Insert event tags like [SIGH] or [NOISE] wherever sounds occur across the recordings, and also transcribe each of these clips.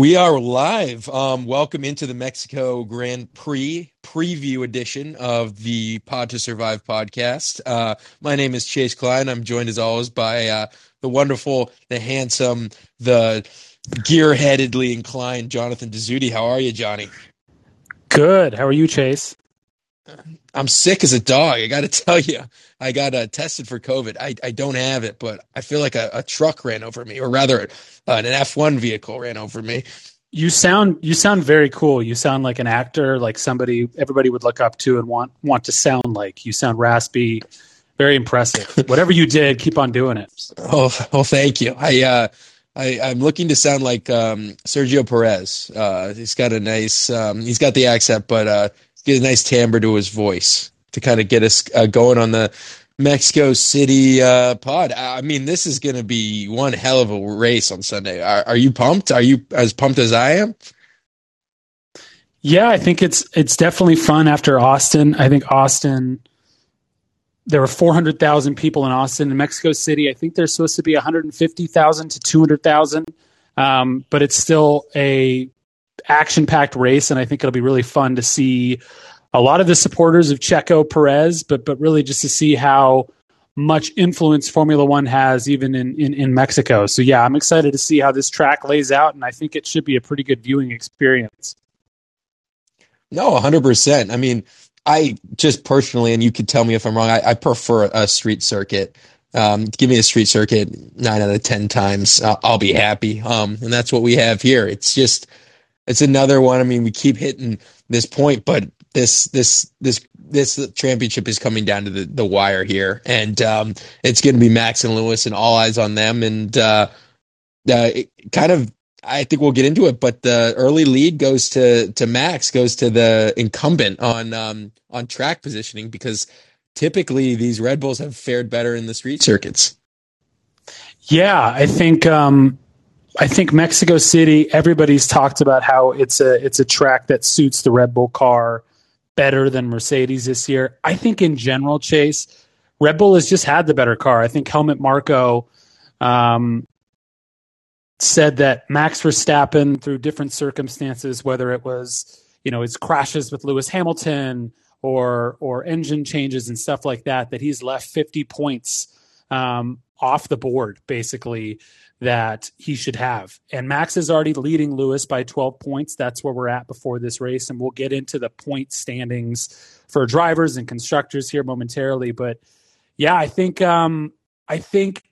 We are live. Um, welcome into the Mexico Grand Prix preview edition of the Pod to Survive podcast. Uh, my name is Chase Klein. I'm joined as always by uh, the wonderful, the handsome, the gear-headedly inclined Jonathan Dezuti. How are you, Johnny? Good. How are you, Chase? I'm sick as a dog. I got to [LAUGHS] tell you, I got uh, tested for COVID. I, I don't have it, but I feel like a, a truck ran over me, or rather, uh, an F1 vehicle ran over me. You sound you sound very cool. You sound like an actor, like somebody everybody would look up to and want want to sound like. You sound raspy, very impressive. [LAUGHS] Whatever you did, keep on doing it. Oh, well, thank you. I uh, I, I'm looking to sound like um, Sergio Perez. Uh, he's got a nice, um, he's got the accent, but uh, get a nice timbre to his voice to kind of get us uh, going on the Mexico City uh, pod. I mean, this is going to be one hell of a race on Sunday. Are, are, you pumped? Are you as pumped as I am? Yeah, I think it's it's definitely fun after Austin. I think Austin. There were 400,000 people in Austin. In Mexico City, I think there's supposed to be 150,000 to 200,000, um, but it's still a action-packed race, and I think it'll be really fun to see a lot of the supporters of Checo Perez, but but really just to see how much influence Formula One has even in, in, in Mexico. So yeah, I'm excited to see how this track lays out, and I think it should be a pretty good viewing experience. No, 100%. I mean, I just personally, and you could tell me if I'm wrong, I, I prefer a street circuit. Um, give me a street circuit nine out of 10 times. Uh, I'll be happy. Um, and that's what we have here. It's just, it's another one. I mean, we keep hitting this point, but this this this this championship is coming down to the, the wire here, and um, it's going to be Max and Lewis, and all eyes on them. And uh, uh, kind of, I think we'll get into it, but the early lead goes to to Max, goes to the incumbent on um, on track positioning because typically these Red Bulls have fared better in the street circuits. Yeah, I think um, I think Mexico City. Everybody's talked about how it's a it's a track that suits the Red Bull car better than Mercedes this year. I think in general, Chase, Red Bull has just had the better car. I think Helmut Marko um, said that Max Verstappen, through different circumstances, whether it was you know his crashes with Lewis Hamilton or or engine changes and stuff like that, that he's left 50 points um, off the board basically that he should have. And Max is already leading Lewis by 12 points. That's where we're at before this race. And we'll get into the point standings for drivers and constructors here momentarily. But yeah, I think um, I think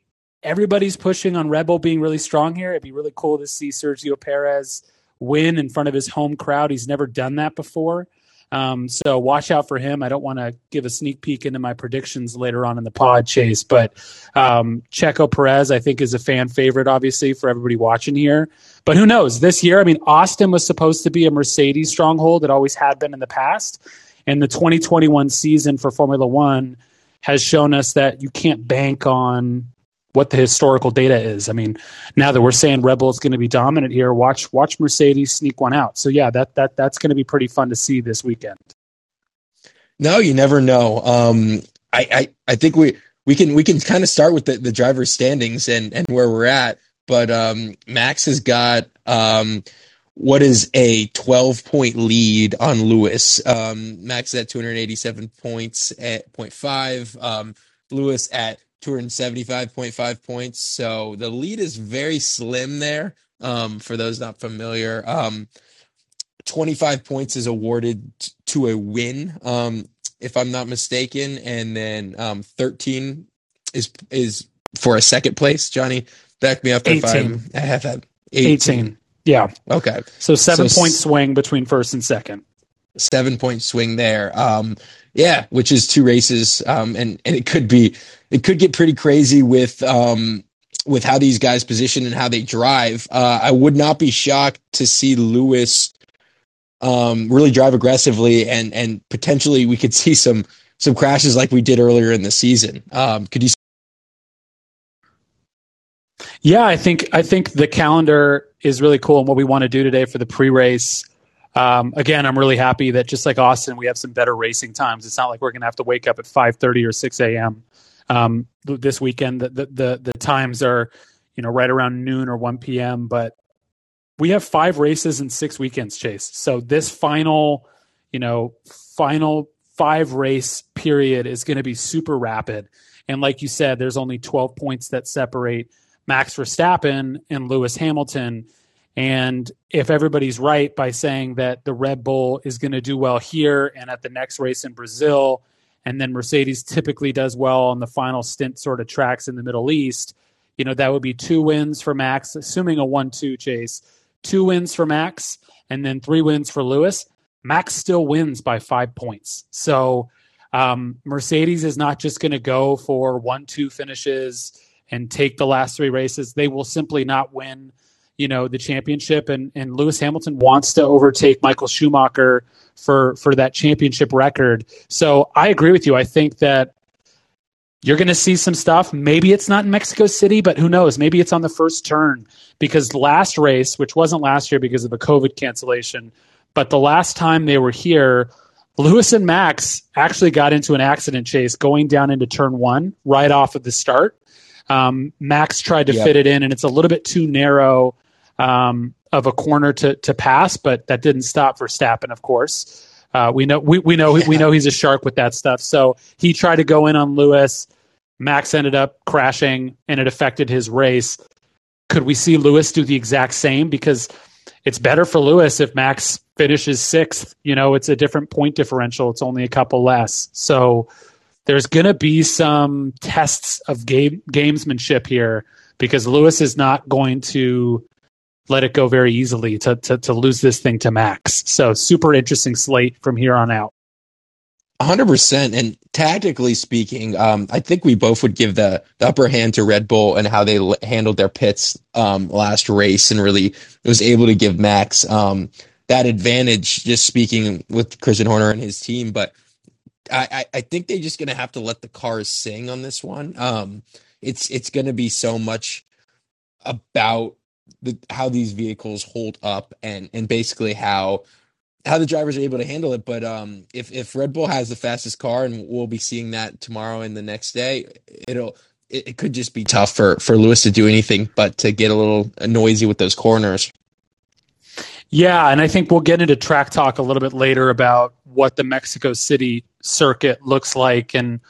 everybody's pushing on Red Bull being really strong here. It'd be really cool to see Sergio Perez win in front of his home crowd. He's never done that before. Um, so watch out for him. I don't want to give a sneak peek into my predictions later on in the pod chase, but um, Checo Perez, I think, is a fan favorite, obviously, for everybody watching here. But who knows? This year, I mean, Austin was supposed to be a Mercedes stronghold. It always had been in the past. And the 2021 season for Formula One has shown us that you can't bank on what the historical data is. I mean, now that we're saying Red Bull is going to be dominant here, watch watch Mercedes sneak one out. So yeah, that that that's going to be pretty fun to see this weekend. No, you never know. Um, I, I I think we we can we can kind of start with the, the driver's standings and and where we're at. But um, Max has got um, what is a 12 point lead on Lewis. Um, Max at 287 points at 0.5. Um, Lewis at 275.5 points. So the lead is very slim there. Um, for those not familiar, um, 25 points is awarded to a win, um, if I'm not mistaken, and then um, 13 is is for a second place. Johnny, back me up 18. if I'm, [LAUGHS] I have that. 18. 18. Yeah. Okay. So seven so point swing between first and second. Seven point swing there. Um, yeah, which is two races, um, and and it could be it could get pretty crazy with um, with how these guys position and how they drive. Uh, I would not be shocked to see Lewis um, really drive aggressively, and and potentially we could [LAUGHS] see some some crashes like we did earlier in the season. Um, could you? Yeah, I think I think the calendar is really cool, and what we want to do today for the pre-race um, again, I'm really happy that just like Austin, we have some better racing times. It's not like we're going to have to wake up at 5:30 or 6 a.m. Um, this weekend. The, the, the the times are, you know, right around noon or 1 p.m. But we have five races in six weekends, Chase. So this final, you know, final five race period is going to be super rapid. And like you said, there's only 12 points that separate Max Verstappen and Lewis Hamilton. And if everybody's right by saying that the Red Bull is going to do well here and at the next race in Brazil, and then Mercedes typically does well on the final stint sort of tracks in the Middle East, you know, that would be two wins for Max, assuming a 1 2 chase, two wins for Max, and then three wins for Lewis. Max still wins by five points. So um, Mercedes is not just going to go for one, two finishes and take the last three races. They will simply not win, you know, the championship. And and Lewis Hamilton wants to overtake Michael Schumacher for for that championship record. So I agree with you. I think that you're going to see some stuff. Maybe it's not in Mexico City, but who knows? Maybe it's on the first turn because last race, which wasn't last year because of the COVID cancellation, but the last time they were here, Lewis and Max actually got into an accident chase going down into turn one right off of the start. Um, Max tried to yep. fit it in, and it's a little bit too narrow um, of a corner to to pass, but that didn't stop for Verstappen, of course. Uh, we know we, we know yeah. we know he's a shark with that stuff. So he tried to go in on Lewis. Max ended up crashing, and it affected his race. Could we see Lewis do the exact same? Because it's better for Lewis if Max finishes sixth. You know, it's a different point differential. It's only a couple less. So there's going to be some tests of game gamesmanship here because Lewis is not going to let it go very easily to, to, to lose this thing to Max. So super interesting slate from here on out. 100% and tactically speaking um, i think we both would give the, the, upper hand to red bull and how they l- handled their pits um, last race and really was able to give max um, that advantage just speaking with christian horner and his team but I, I think they're just going to have to let the cars sing on this one. Um, it's it's going to be so much about the how these vehicles hold up and and basically how how the drivers are able to handle it. But um, if if Red Bull has the fastest car, and we'll be seeing that tomorrow and the next day, it'll it, it could just be tough for for Lewis to do anything but to get a little noisy with those corners. Yeah, and I think we'll get into track talk a little bit later about what the Mexico City circuit looks like and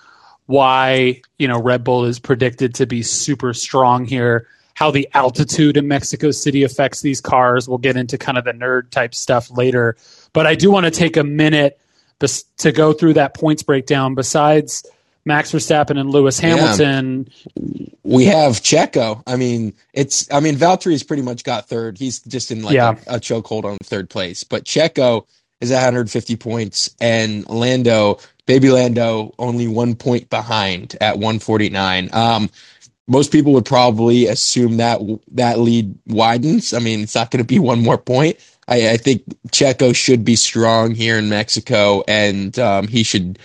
why, you know, Red Bull is predicted to be super strong here, how the altitude in Mexico City affects these cars. We'll get into kind of the nerd type stuff later. But I do want to take a minute to go through that points breakdown besides Max Verstappen and Lewis Hamilton. Yeah. We have Checo. I mean, it's I mean Valtteri's pretty much got third. He's just in like yeah. a, a chokehold on third place. But Checo is 150 points, and Lando, baby Lando, only one point behind at 149. Um, most people would probably assume that that lead widens. I mean, it's not going to be [LAUGHS] one more point. I, I, think Checo should be strong here in Mexico, and um, he should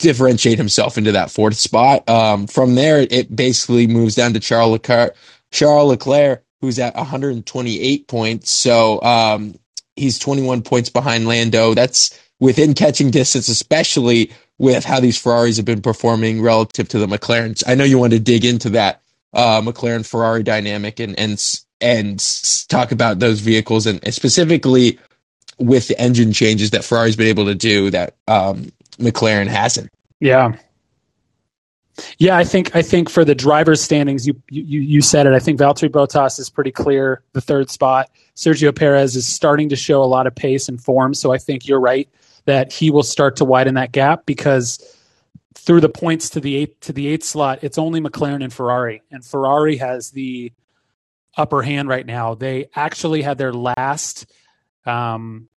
differentiate himself into that fourth spot. Um, from there, it basically moves down to Charles Leclerc, Charles Leclerc, who's at 128 points. So um, he's 21 points behind Lando. That's within catching distance, especially with how these Ferraris have been performing relative to the McLarens. I know you want to dig into that uh, McLaren Ferrari dynamic and and and talk about those vehicles and specifically with the engine changes that Ferrari's been able to do that um, McLaren hasn't. Yeah. Yeah, I think I think for the drivers' standings, you you you said it. I think Valtteri Bottas is pretty clear, the third spot. Sergio Perez is starting to show a lot of pace and form, so I think you're right that he will start to widen that gap because through the points to the to the eighth slot, it's only McLaren and Ferrari, and Ferrari has the upper hand right now. They actually had their last um,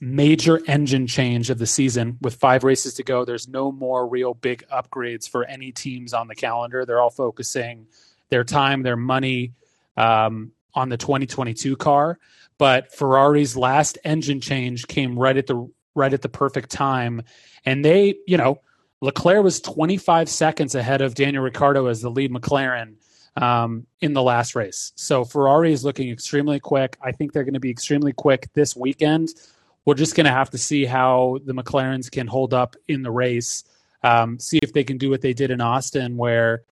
major engine change of the season with five races to go. There's no more real big upgrades for any teams on the calendar. They're all focusing their time, their money um, on the 2022 car. But Ferrari's last engine change came right at the right at the perfect time, and they, you know, Leclerc was 25 seconds ahead of Daniel Ricciardo as the lead McLaren um, in the last race. So Ferrari is looking extremely quick. I think they're going to be extremely quick this weekend we're just going to have to see how the McLarens can hold up in the race. Um, see if they can do what they did in Austin, where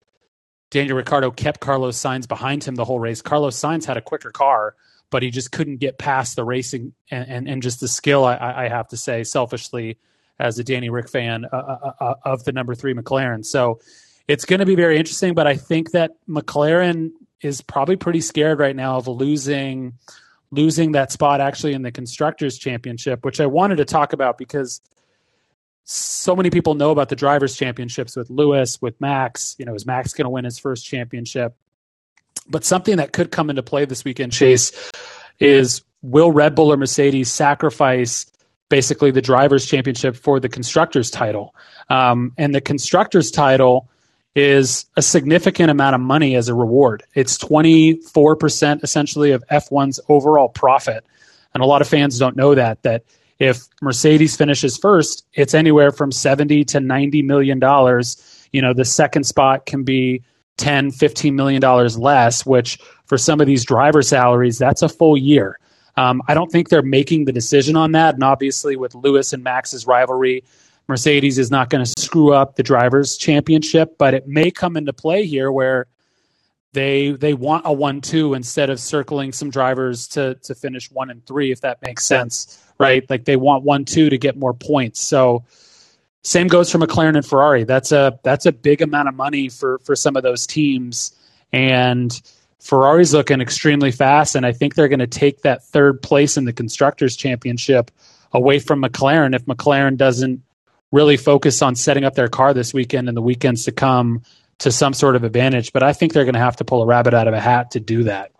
Daniel Ricciardo kept Carlos Sainz behind him the whole race. Carlos Sainz had a quicker car, but he just couldn't get past the racing and, and, and just the skill, I, I, have to say, selfishly, as a Danny Rick fan uh, uh, uh, of the number three McLaren. So it's going to be very interesting, but I think that McLaren is probably pretty scared right now of losing losing that spot actually in the constructors championship which i wanted to talk about because so many people know about the drivers championships with lewis with max you know is max going to win his first championship but something that could come into play this weekend, Chase, is will Red Bull or Mercedes sacrifice basically the drivers' championship for the constructors' title? Um, and the constructors' title is a significant amount of money as a reward. It's 24% essentially of F1's overall profit. And a lot of fans don't know that, that if Mercedes finishes first, it's anywhere from 70 to 90 million dollars. You know, the second spot can be 10 15 million dollars less which for some of these driver salaries that's a full year. Um, i don't think they're making the decision on that. And obviously with lewis and max's rivalry mercedes is not going to screw up the drivers championship but it may come into play here where they they want a one two instead of circling some drivers to to finish one and three if that makes sense right? Like they want one two to get more points. So same goes for McLaren and Ferrari. That's a that's a big amount of money for for some of those teams, and Ferrari's looking extremely fast. And I think they're going to take that third place in the constructors' championship away from McLaren if McLaren doesn't really focus on setting up their car this weekend and the weekends to come to some sort of advantage. But I think they're going to have to pull a rabbit out of a hat to do that.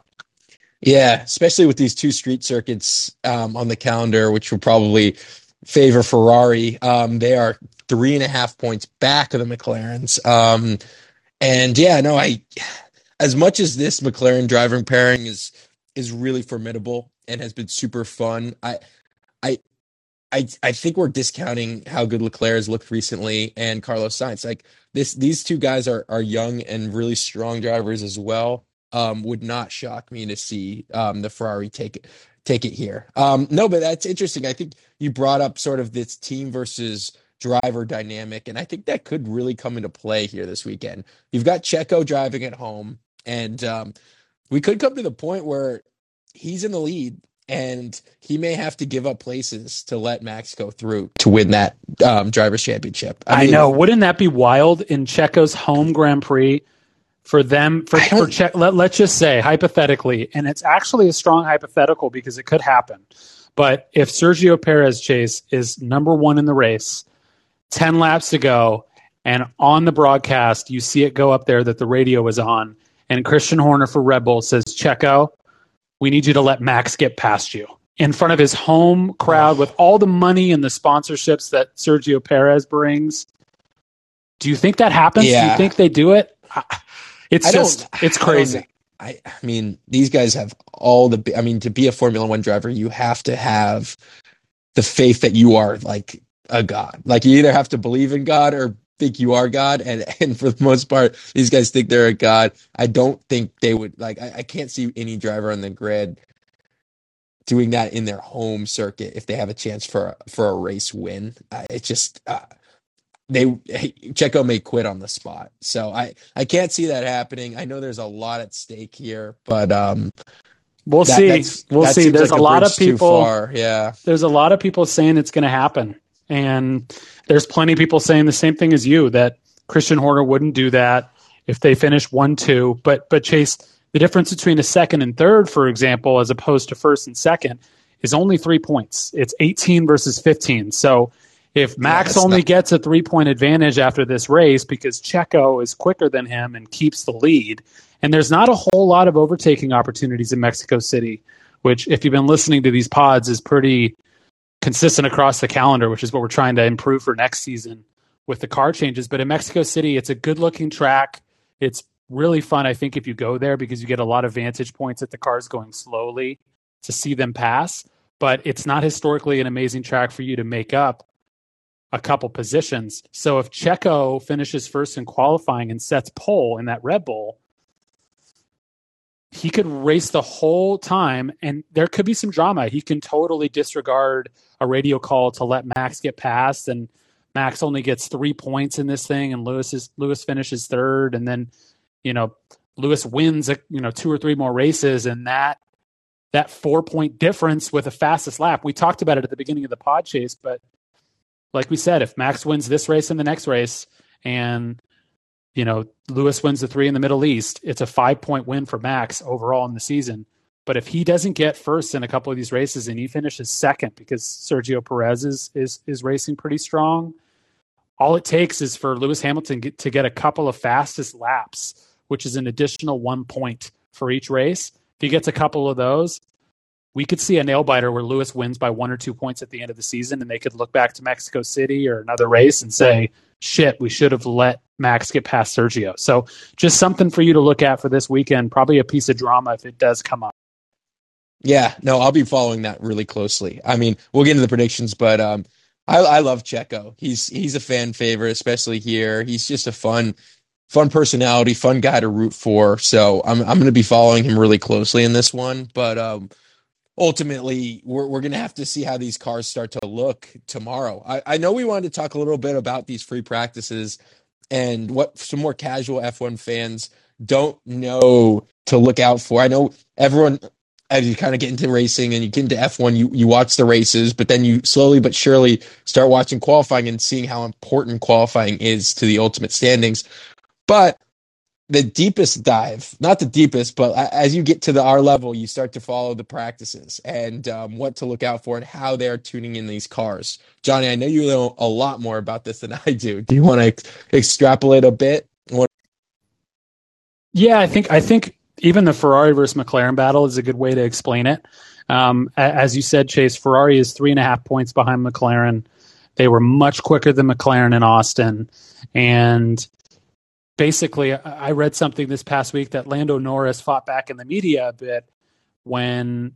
Yeah, especially with these two street circuits um, on the calendar, which will probably favor Ferrari. Um, they are three and a half points back of the McLarens. Um, and yeah, no, I as much as this McLaren driving pairing is is really formidable and has been super fun. I I I I think we're discounting how good Leclerc has looked recently and Carlos Sainz. Like this, these two guys are are young and really strong drivers as well. Um, would not shock me to see um, the Ferrari take it take it here. Um, no, but that's interesting. I think you brought up sort of this team versus driver dynamic, and I think that could really come into play here this weekend. You've got Checo driving at home, and um, we could come to the point where he's in the lead and he may have to give up places to let Max go through to win that um, drivers championship. I, mean, I, know. Wouldn't that be wild in Checo's home Grand Prix? For them for, for check let, let's just say hypothetically and it's actually a strong hypothetical because it could happen but if sergio perez chase is number one in the race 10 laps to go and on the broadcast you see it go up there that the radio is on and christian horner for red bull says checo we need you to let max get past you in front of his home crowd with all the money and the sponsorships that sergio perez brings. Do you think that happens? Yeah. do you think they do it it's just it's crazy. I, I mean, these guys have all the. I mean, to be a Formula One driver, you have to have the faith that you are like a god. Like you either have to believe in God or think you are God, and [LAUGHS] and for the most part, these guys think they're a god. I don't think they would like. I, I can't see any driver on the grid doing that in their home circuit if they have a chance for for a race win. Uh, it's just uh, they Checo may quit on the spot. So I I can't see that happening. I know there's a lot at stake here, but um we'll that, see. We'll that see. There's like a, a lot of people Yeah. There's a lot of people saying it's going to happen. And there's plenty of people saying the same thing as you that Christian Horner wouldn't do that if they finish 1-2, but but Chase the difference between a second and third, for example, as opposed to first and second, is only three points. It's 18 versus 15. So if Max yeah, only not- gets a three point advantage after this race because Checo is quicker than him and keeps the lead, and there's not a whole lot of overtaking opportunities in Mexico City, which, if you've been listening to these pods, is pretty consistent across the calendar, which is what we're trying to improve for next season with the car changes. But in Mexico City, it's a good looking track. It's really fun, I think, if you go there because you get a lot of vantage points at the cars going slowly to see them pass. But it's not historically an amazing track for you to make up a couple positions. So if Checo finishes first in qualifying and sets pole in that Red Bull, he could race the whole time and there could be some drama. He can totally disregard a radio call to let Max get past and Max only gets 3 points in this thing and Lewis is Lewis finishes third and then you know Lewis wins you know two or three more races and that that four point difference with the fastest lap. We talked about it at the beginning of the pod chase, but like we said, if Max wins this race and the next race, and you know Lewis wins the three in the Middle East, it's a five point win for Max overall in the season. But if he doesn't get first in a couple of these races and he finishes second because Sergio Perez is is is racing pretty strong, all it takes is for Lewis Hamilton get, to get a couple of fastest laps, which is an additional one point for each race. If he gets a couple of those, we could see a nail biter where Lewis wins by one or two points at the end of the season, and they could look back to Mexico City or another race and say, "Shit, we should have let Max get past Sergio." So, just something for you to look at for this weekend. Probably a piece of drama if it does come up. Yeah, no, I'll be following that really closely. I mean, we'll get into the predictions, but um, I, I love Checo. He's he's a fan favorite, especially here. He's just a fun, fun personality, fun guy to root for. So I'm I'm going to be following him really closely in this one. But um, ultimately, we're we're going to have to see how these cars start to look tomorrow. I, I know we wanted to talk a little bit about these free practices and what some more casual F1 fans don't know to look out for. I know everyone as you kind of get into racing and you get into F1, you, you watch the races, but then you slowly but surely start watching qualifying and seeing how important qualifying is to the ultimate standings. But the deepest dive, not the deepest, but as you get to the R level, you start to follow the practices and um, what to look out for and how they're tuning in these cars. Johnny, I know you know a lot more about this than [LAUGHS] I do. Do you want to ex- extrapolate a bit? What- yeah, I think I think even the Ferrari versus McLaren battle is a good way to explain it. Um, as you said, Chase, Ferrari is three and a half points behind McLaren. They were much quicker than McLaren in Austin. And basically, I read something this past week that Lando Norris fought back in the media a bit when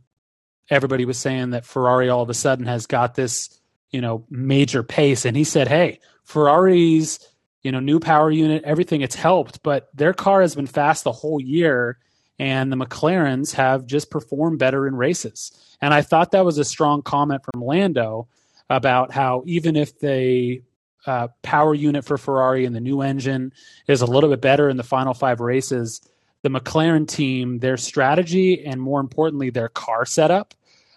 everybody was saying that Ferrari all of a sudden has got this, you know, major pace. And he said, hey, Ferrari's, you know, new power unit, everything, it's helped, but their car has been fast the whole year and the McLarens have just performed better in races. And I thought that was a strong comment from Lando about how even if the uh, power unit for Ferrari and the new engine is a little bit better in the final five races, the McLaren team, their strategy and more importantly, their car setup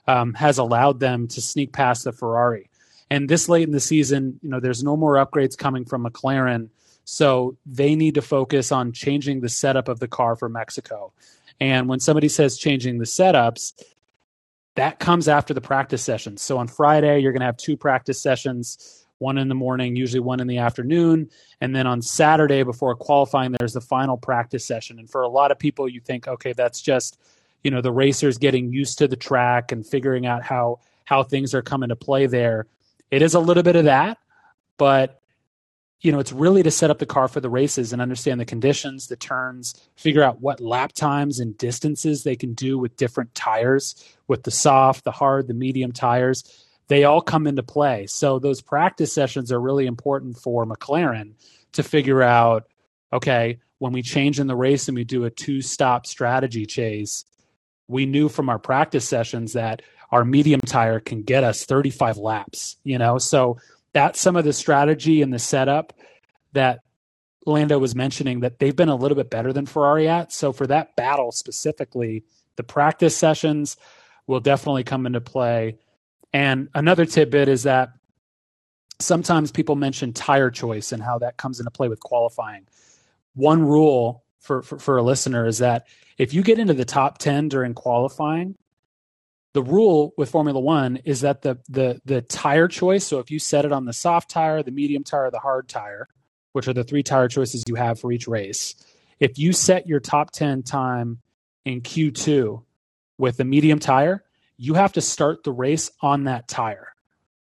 um, has allowed them to sneak past the Ferrari. And this late in the season, you know, there's no more upgrades coming from McLaren. So they need to focus on changing the setup of the car for Mexico. And when somebody says changing the setups, that comes after the practice sessions. So on Friday, you're going to have two practice sessions one in the morning, usually one in the afternoon. And then on Saturday before qualifying, there's the final practice session. And for a lot of people, you think, okay, that's just, you know, the racers getting used to the track and figuring out how how things are coming to play there. It is a little bit of that, but you know, it's really to set up the car for the races and understand the conditions, the turns, figure out what lap times and distances they can do with different tires, with the soft, the hard, the medium tires. They all come into play. So those practice sessions are really important for McLaren to figure out, okay, when we change in the race and we do a two stop strategy chase, we knew from our practice sessions that our medium tire can get us 35 laps, you know? So that's some of the strategy and the setup that Lando was mentioning that they've been a little bit better than Ferrari at. So for that battle specifically, the practice sessions will definitely come into play. And another tidbit is that sometimes people mention tire choice and how that comes into play with qualifying. One rule for, for, for a listener is that if you get into the top 10 during qualifying, the rule with Formula One is that the the the tire choice. So if you set it on the soft tire, the medium tire, the hard tire, which are the three tire choices you have for each race, if you set your top ten time in Q two with the medium tire, you have to start the race on that tire.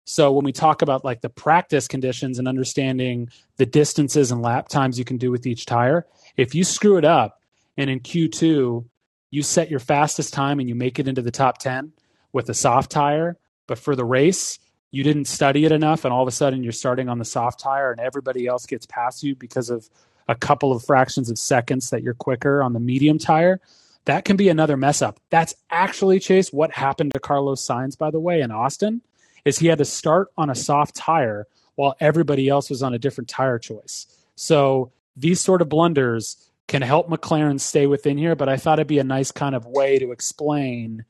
So when we talk about like the practice conditions and understanding the distances and lap times you can do with each tire, if you screw it up and in Q2 you set your fastest time and you make it into the top 10 with a soft tire, but for the race, you didn't study it enough and all of a sudden you're starting on the soft tire and everybody else gets past you because of a couple of fractions of seconds that you're quicker on the medium tire that can be another mess up that's actually chase what happened to carlos sainz by the way in austin is he had to start on a soft tire while everybody else was on a different tire choice so these sort of blunders can help McLaren stay within here, but I thought it'd be a nice kind of way to explain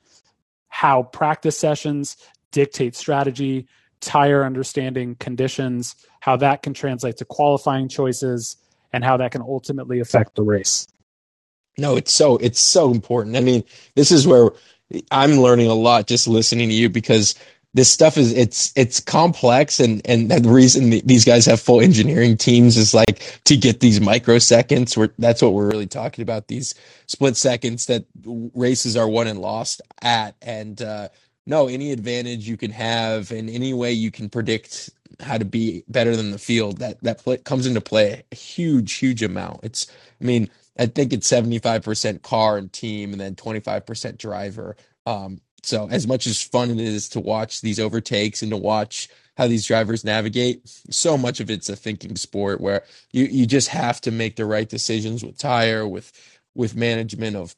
how practice sessions dictate strategy, tire understanding conditions, how that can translate to qualifying choices, and how that can ultimately affect the race. No, it's so it's so important. I mean, this is where I'm learning a lot just listening to you because this stuff is it's it's complex and and the reason these guys have full engineering teams is like to get these microseconds. Where that's what we're really talking about these split seconds that races are won and lost at. And uh no any advantage you can have in any way you can predict how to be better than the field that that comes into play a huge huge amount. It's i mean i think it's 75% car and team and then 25% driver. Um so as much as fun it is to watch these overtakes and to watch how these drivers navigate, so much of it's a thinking sport where you, you just have to make the right decisions with tire, with with management of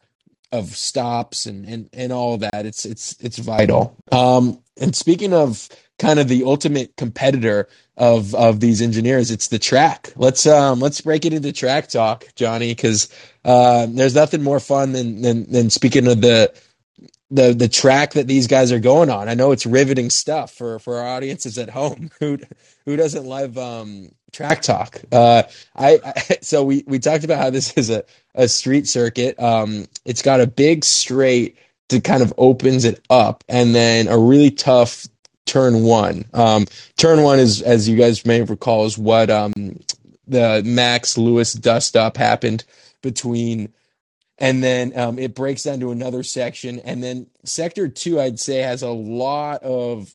of stops and and and all that. It's it's it's vital. Um, and speaking of kind of the ultimate competitor of of these engineers, it's the track. Let's um let's break it into track talk, Johnny, because uh, there's nothing more fun than than than speaking of the the the track that these guys are going on. I know it's riveting stuff for for our audiences at home. [LAUGHS] Who who doesn't love um, track talk? Uh, I, I, [LAUGHS] so we we talked about how this is a a street circuit. Um, it's got a big straight to kind of opens it up, and then a really tough turn one. Um, turn one is, as you guys may recall, is what um, the Max Lewis dust up happened between and then um, it breaks down to another section. And then sector two i'd say has a lot of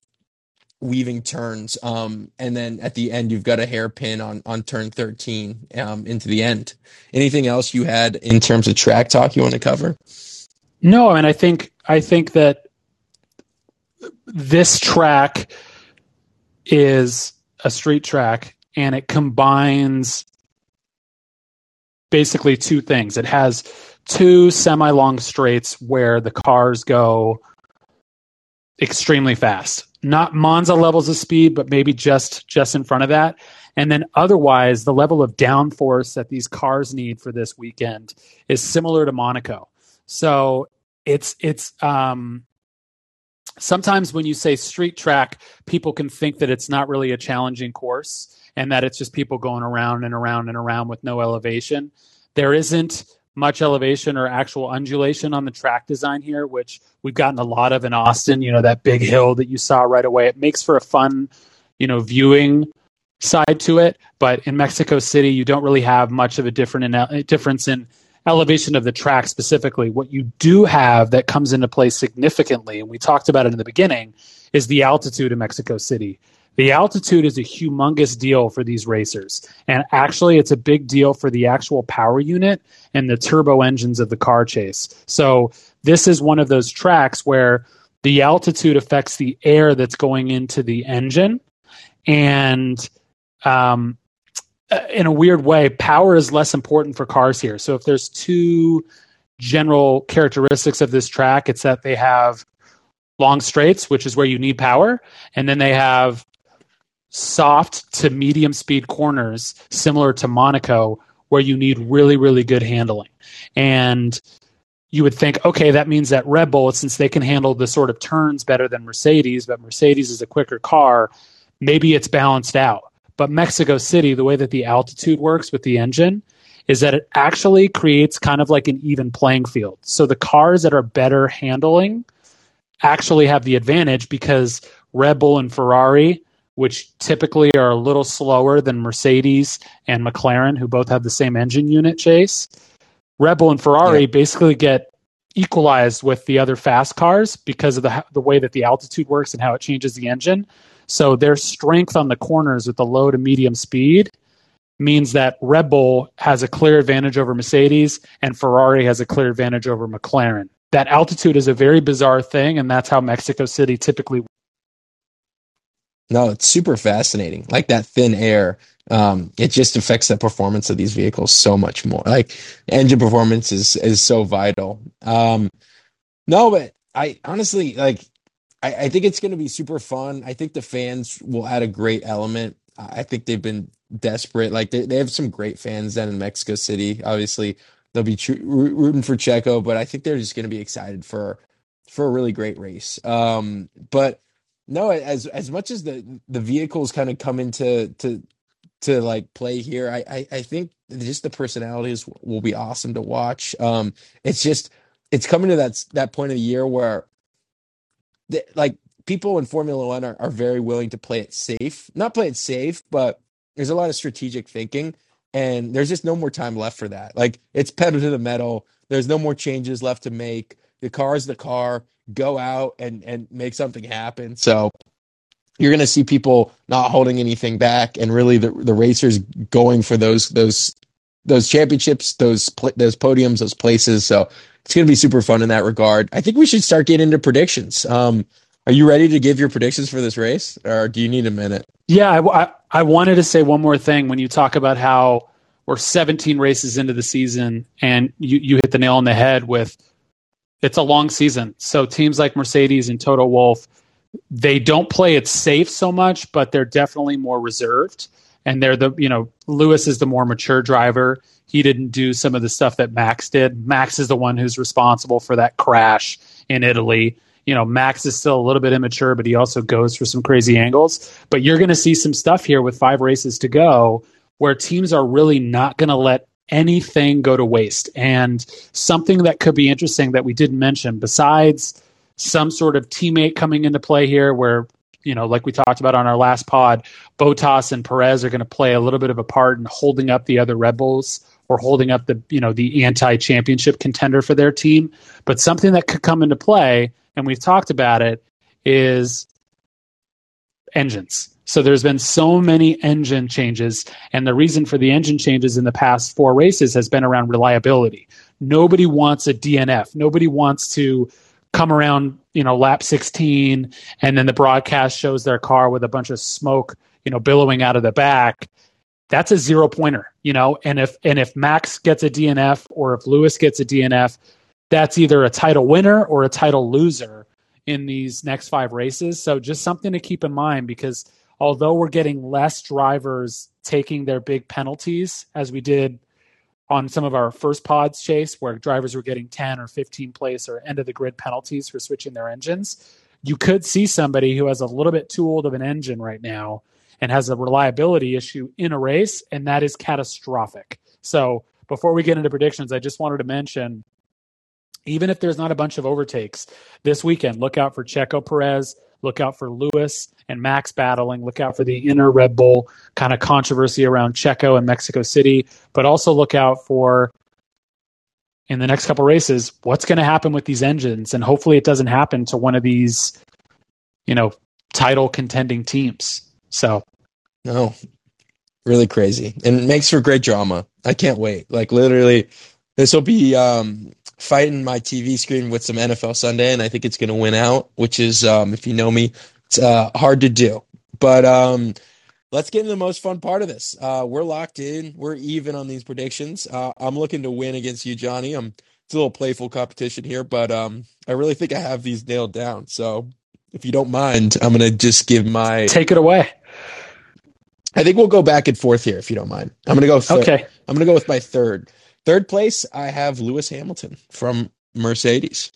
weaving turns. Um, and then at the end you've got a hairpin on on turn 13 um, into the end. Anything else you had in terms of track talk you want to cover? No I mean, i think i think that this track is a street track and it combines basically two things. It has two semi long straights where the cars go extremely fast. Not Monza levels of speed, but maybe just just in front of that. And then otherwise, the level of downforce that these cars need for this weekend is similar to Monaco. So it's it's um, sometimes when you say street track, people can think that it's not really a challenging course and that it's just people going around and around and around with no elevation. There isn't much elevation or actual undulation on the track design here, which we've gotten a lot of in Austin. You know, that big hill that you saw right away. It makes for a fun, you know, viewing side to it. But in Mexico City, you don't really have much of a different in, uh, difference in elevation of the track specifically. What you do have that comes into play significantly, and we talked about it in the beginning, is the altitude in Mexico City. The altitude is a humongous deal for these racers. And actually, it's a big deal for the actual power unit and the turbo engines of the car chase. So, this is one of those tracks where the altitude affects the air that's going into the engine. And um, in a weird way, power is less important for cars here. So, if there's two general characteristics of this track, it's that they have long straights, which is where you need power, and then they have soft to medium speed corners similar to Monaco where you need really really good handling. And you would think okay that means that Red Bull since they can handle the sort of turns better than Mercedes but Mercedes is a quicker car maybe it's balanced out. But Mexico City the way that the altitude works with the engine is that it actually creates kind of like an even playing field. So the cars that are better handling actually have the advantage because Red Bull and Ferrari which typically are a little slower than Mercedes and McLaren, who both have the same engine unit chase. Red Bull and Ferrari yeah. basically get equalized with the other fast cars because of the the way that the altitude works and how it changes the engine. So their strength on the corners with the low to medium speed means that Red Bull has a clear advantage over Mercedes and Ferrari has a clear advantage over McLaren. That altitude is a very bizarre thing, and that's how Mexico City typically no, it's super fascinating. Like that thin air, um, it just affects the performance of these vehicles so much more. Like engine performance is is so vital. Um, no, but I honestly like. I, I think it's going to be super fun. I think the fans will add a great element. I think they've been desperate. Like they, they have some great fans down in Mexico City. Obviously, they'll be tr- rooting for Checo, but I think they're just going to be excited for for a really great race. Um, but no, as as much as the the vehicles kind of come into to to like play here, I, I I think just the personalities will be awesome to watch. Um, it's just it's coming to that that point of the year where, the, like people in Formula One are, are very willing to play it safe, not play it safe, but there's a lot of strategic thinking, and there's just no more time left for that. Like it's pedal to the metal. There's no more changes left to make. The car is the car. Go out and and make something happen. So you're going to see people not holding anything back, and really the the racers going for those those those championships, those those podiums, those places. So it's going to be super fun in that regard. I think we should start getting into predictions. Um, are you ready to give your predictions for this race, or do you need a minute? Yeah, I, I, I wanted to say one more thing when you talk about how we're 17 races into the season, and you you hit the nail on the head with it's a long season. So teams like Mercedes and Toto Wolff, they don't play it safe so much, but they're definitely more reserved. And they're the you know Lewis is the more mature driver. He didn't do some of the stuff that Max did. Max is the one who's responsible for that crash in Italy you know, Max is still a little bit immature, but he also goes for some crazy angles. But you're going to see some stuff here with five races to go where teams are really not going to let anything go to waste. And something that could be interesting that we didn't mention, besides some sort of teammate coming into play here, where, you know, like we talked about on our last pod, Bottas and Perez are going to play a little bit of a part in holding up the other Red Bulls or holding up the, you know, the anti championship contender for their team. But something that could come into play and we've talked about it, is engines. So there's been so many engine changes, and the reason for the engine changes in the past four races has been around reliability. Nobody wants a DNF. Nobody wants to come around, you know, lap 16, and then the broadcast shows their car with a bunch of smoke, you know, billowing out of the back. That's a zero pointer, you know. And if and if Max gets a DNF or if Lewis gets a DNF, that's either a title winner or a title loser in these next five races. So just something to keep in mind because although we're getting less drivers taking their big penalties as we did on some of our first pods chase where drivers were getting 10 or 15 place or end of the grid penalties for switching their engines you could see somebody who has a little bit too old of an engine right now and has a reliability issue in a race and that is catastrophic. So before we get into predictions i just wanted to mention even if there's not a bunch of overtakes this weekend, look out for Checo Perez, look out for Lewis and Max battling, look out for the inner Red Bull kind of controversy around Checo and Mexico City, but also look out for in the next couple races what's going to happen with these engines and hopefully it doesn't happen to one of these you know title contending teams. So no. Really crazy. And it makes for great drama. I can't wait. Like literally this will be um fighting my TV screen with some NFL Sunday, and I think it's going to win out. Which is, um, if you know me, it's uh, hard to do. But um, let's get into the most fun part of this. Uh, we're locked in. We're even on these predictions. Uh, I'm looking to win against you, Johnny. I'm it's a little playful competition here, but um, I really think I have these nailed down. So if you don't mind, I'm gonna just give my take it away. I think we'll go back and forth here if you don't mind. I'm gonna go. Third. Okay. I'm gonna go with my third. Third place, I have Lewis Hamilton from Mercedes.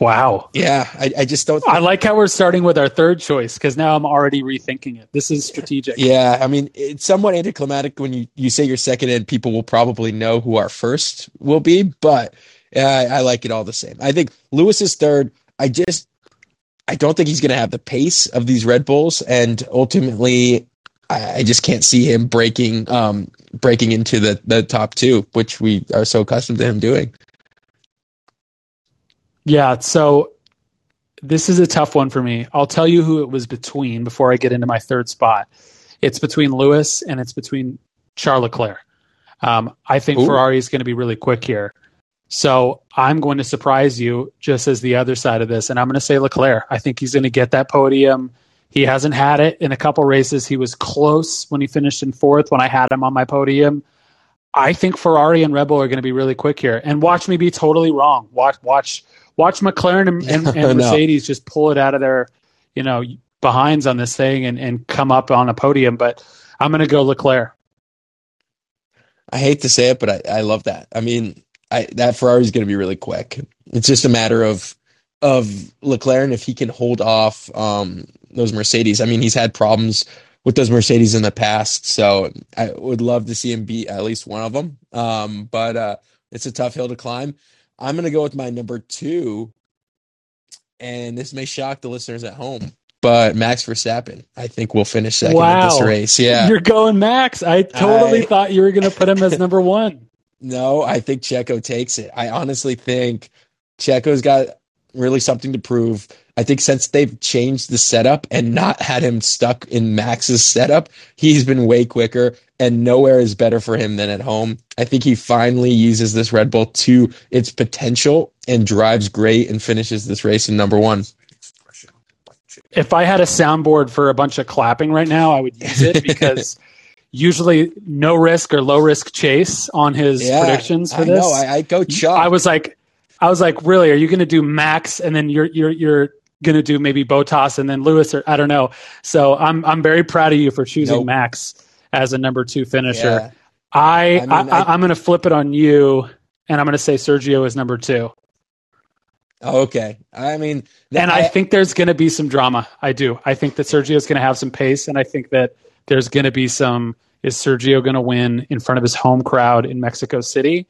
Wow. Yeah, I, I just don't. I like how we're starting with our third choice because now I'm already rethinking it. This is strategic. Yeah, I mean, it's somewhat anticlimactic when you, you say you're second and people will probably know who our first will be, but uh, I like it all the same. I think Lewis is third. I just, I don't think he's going to have the pace of these Red Bulls, and ultimately, I, I just can't see him breaking um, breaking into the the top two, which we are so accustomed to him doing. Yeah, so this is a tough one for me. I'll tell you who it was between before I get into my third spot. It's between Lewis and it's between Charles Leclerc. Um, I think Ooh. Ferrari is going to be really quick here. So I'm going to surprise you just as the other side of this, and I'm going to say Leclerc. I think he's going to get that podium. He hasn't had it in a couple races. He was close when he finished in fourth when I had him on my podium. I think Ferrari and Red Bull are going to be really quick here. And watch me be totally wrong. Watch watch watch McLaren and, and, [LAUGHS] and Mercedes no. just pull it out of their, you know, behinds on this thing and, and come up on a podium. But I'm going to go Leclerc. I hate to say it, but I, I love that. I mean, I, that Ferrari is going to be really quick. It's just a matter of of Leclerc and if he can hold off um, those Mercedes. I mean, he's had problems with those Mercedes in the past, so I would love to see him beat at least one of them. Um, but uh, it's a tough hill to climb. I'm going to go with my number two, and this may shock the listeners at home, but Max Verstappen, I think, will finish second wow. in this race. Yeah, you're going Max. I totally I, [LAUGHS] thought you were going to put him as number one. No, I think Checo takes it. I honestly think Checo's got really something to prove. I think since they've changed the setup and not had him stuck in Max's setup, he's been way quicker and nowhere is better for him than at home. I think he finally uses this Red Bull to its potential and drives great and finishes this race in number one. If I had a soundboard for a bunch of clapping right now, I would use it [LAUGHS] because usually no risk or low risk chase on his yeah, predictions for this. No, I, I go chalk. I was like, I was like, really? Are you going to do Max and then you're you're you're going to do maybe Bottas and then Lewis or I don't know. So I'm I'm very proud of you for choosing nope. Max as a number two finisher. Yeah. I, I, mean, I, I am going to flip it on you, and I'm going to say Sergio is number two. Oh, okay, I mean, and I, I think there's going to be some drama. I do. I think that Sergio is going to have some pace, and I think that there's going to be some. Is Sergio going to win in front of his home crowd in Mexico City?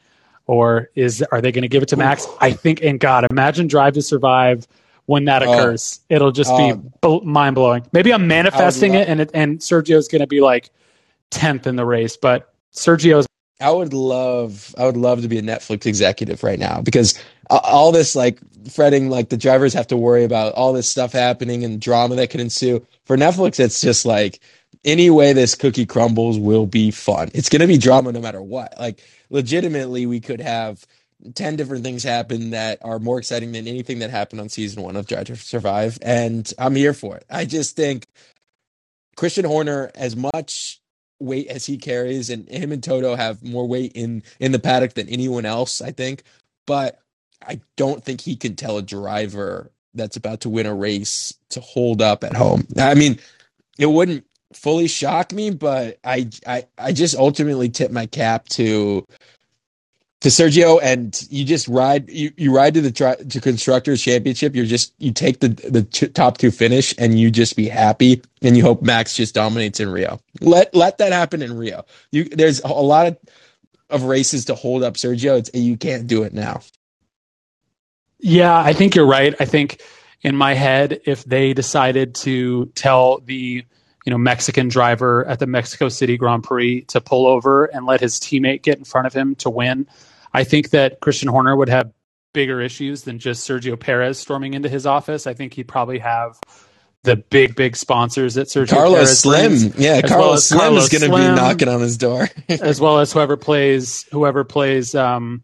Or is are they going to give it to Max? I think, and God, imagine Drive to Survive when that oh. occurs. It'll just be uh, mind blowing. Maybe I'm manifesting it, and it, and Sergio's going to be like tenth in the race, but Sergio's. I would love, I would love to be a Netflix executive right now because all this like fretting, like the drivers have to worry about all this stuff happening and drama that could ensue. For Netflix, it's just like any way this cookie crumbles will be fun. It's going to be drama no matter what. Like legitimately we could have 10 different things happen that are more exciting than anything that happened on season one of Drive to Survive. And I'm here for it. I just think Christian Horner, as much weight as he carries, and him and Toto have more weight in in the paddock than anyone else, I think. But I don't think he can tell a driver that's about to win a race to hold up at home. I mean, it wouldn't fully shock me, but I I I just ultimately tip my cap to to Sergio, and you just ride you, you ride to the tri- to constructors championship. You're just you take the the t- top two finish, and you just be happy, and you hope Max just dominates in Rio. Let let that happen in Rio. You there's a lot of of races to hold up Sergio. It's and you can't do it now. Yeah, I think you're right. I think in my head, if they decided to tell the you know Mexican driver at the Mexico City Grand Prix to pull over and let his teammate get in front of him to win. I think that Christian Horner would have bigger issues than just Sergio Perez storming into his office. I think he'd probably have the big, big sponsors that Sergio Carlos Perez Slim. Yeah, Carlos well Slim Carlos is going to be knocking on his door, as well as whoever plays whoever plays um,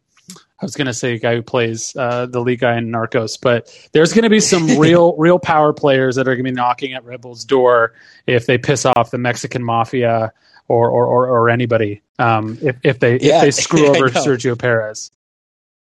I was going to say a guy who plays uh, the lead guy in Narcos, but there's going to be some [LAUGHS] real, real power players that are going to be knocking at Red Bull's door if they piss off the Mexican mafia or or, or, or anybody. Um, if if they yeah, if they [LAUGHS] screw over Sergio Perez.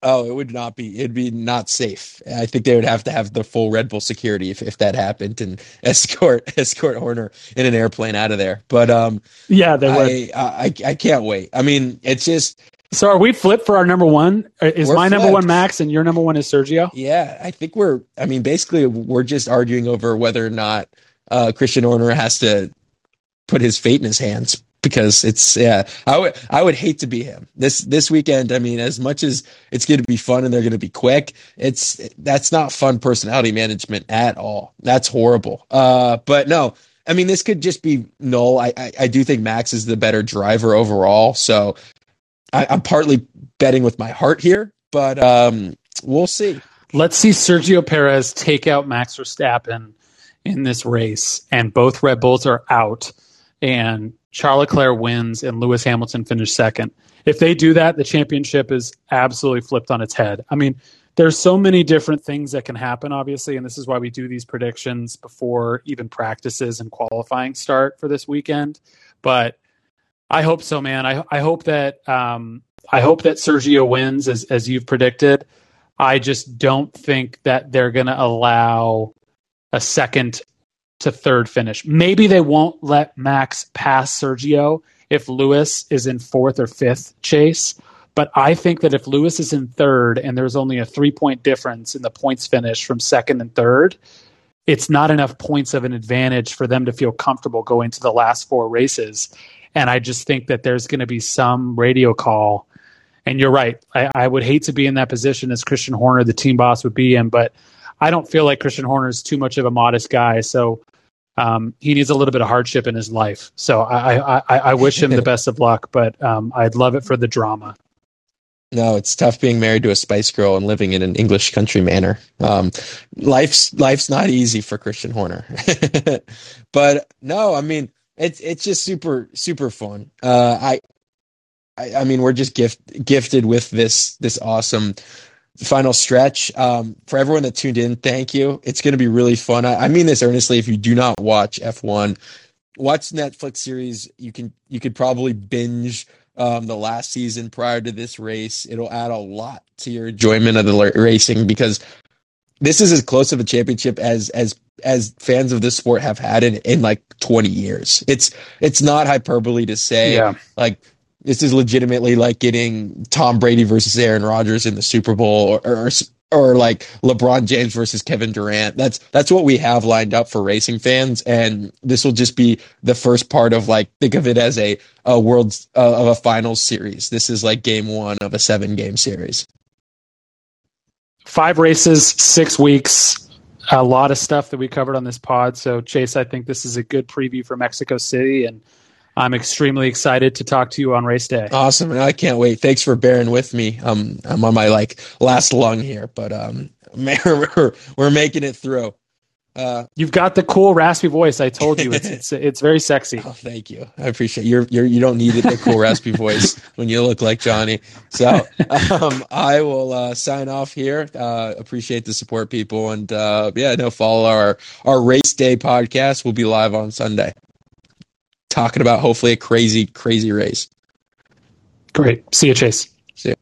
Oh, it would not be. It'd be not safe. I think they would have to have the full Red Bull security if, if that happened and [LAUGHS] escort escort Horner in an airplane out of there. But um, yeah, they would. I, I I can't wait. I mean, it's just so are we flipped for our number one? Uh, is we're my flipped. number one Max and your number one is Sergio? Yeah, I think we're. I mean, basically, we're just arguing over whether or not uh, Christian Horner has to put his fate in his hands because it's yeah. I would I would hate to be him this this weekend. I mean, as much as it's going to be fun and they're going to be quick, it's that's not fun personality management at all. That's horrible. Uh, but no. I mean, this could just be null. I, I, I do think Max is the better driver overall. So I, am partly betting with my heart here, but um, we'll see. Let's see Sergio Perez take out Max Verstappen in this race, and both Red Bulls are out, and Charles Leclerc wins, and Lewis Hamilton finishes second. If they do that, the championship is absolutely flipped on its head. I mean, there's so many different things that can happen, obviously, and this is why we do these predictions before even practices and qualifying start for this weekend. But I hope so, man. I I hope that um, I hope that Sergio wins as as you've predicted. I just don't think that they're going to allow a second to third finish. Maybe they won't let Max pass Sergio if Lewis is in fourth or fifth chase, But I think that if Lewis is in third and there's only a three point difference in the points finish from second and third, it's not enough points of an advantage for them to feel comfortable going to the last four races. And I just think that there's going to be some radio call. And you're right. I, I, would hate to be in that position as Christian Horner, the team boss, would be in, but I don't feel like Christian Horner is too much of a modest guy. So um, he needs a little bit of hardship in his life. So I, I, I wish him the [LAUGHS] best of luck, but um, I'd love it for the drama. No, it's tough being married to a Spice Girl and living in an English country manor. Um, life's life's not easy for Christian Horner, [LAUGHS] but no, I mean it's it's just super super fun. Uh, I, I, I mean we're just gift gifted with this this awesome final stretch. Um, for everyone that tuned in, thank you. It's going to be really fun. I, I mean this earnestly. If you do not watch F1, watch Netflix series. You can you could probably binge um, the last season prior to this race. It'll add a lot to your enjoyment of the racing because this is as close of a championship as as as fans of this sport have had in, in like 20 years. It's it's not hyperbole to say yeah. like this is legitimately like getting Tom Brady versus Aaron Rodgers in the Super Bowl or, or or like LeBron James versus Kevin Durant. That's that's what we have lined up for racing fans, and this will just be the first part of like think of it as a a world uh, of a finals series. This is like game one of a seven game series. Five races, six weeks, a lot of stuff that we covered on this pod. So Chase, I think this is a good preview for Mexico City and I'm extremely excited to talk to you on race day. Awesome. I can't wait. Thanks for bearing with me. Um, I'm on my like last lung here, but um, [LAUGHS] we're, we're making it through. Uh, You've got the cool raspy voice. I told you it's it's, it's very sexy. [LAUGHS] Oh, thank you. I appreciate you're you're you don't need the cool raspy [LAUGHS] voice when you look like Johnny. So um, I will uh, sign off here. Uh, appreciate the support, people, and uh, yeah, no follow our our race day podcast. We'll be live on Sunday talking about hopefully a crazy, crazy race. Great. See you, Chase. See you.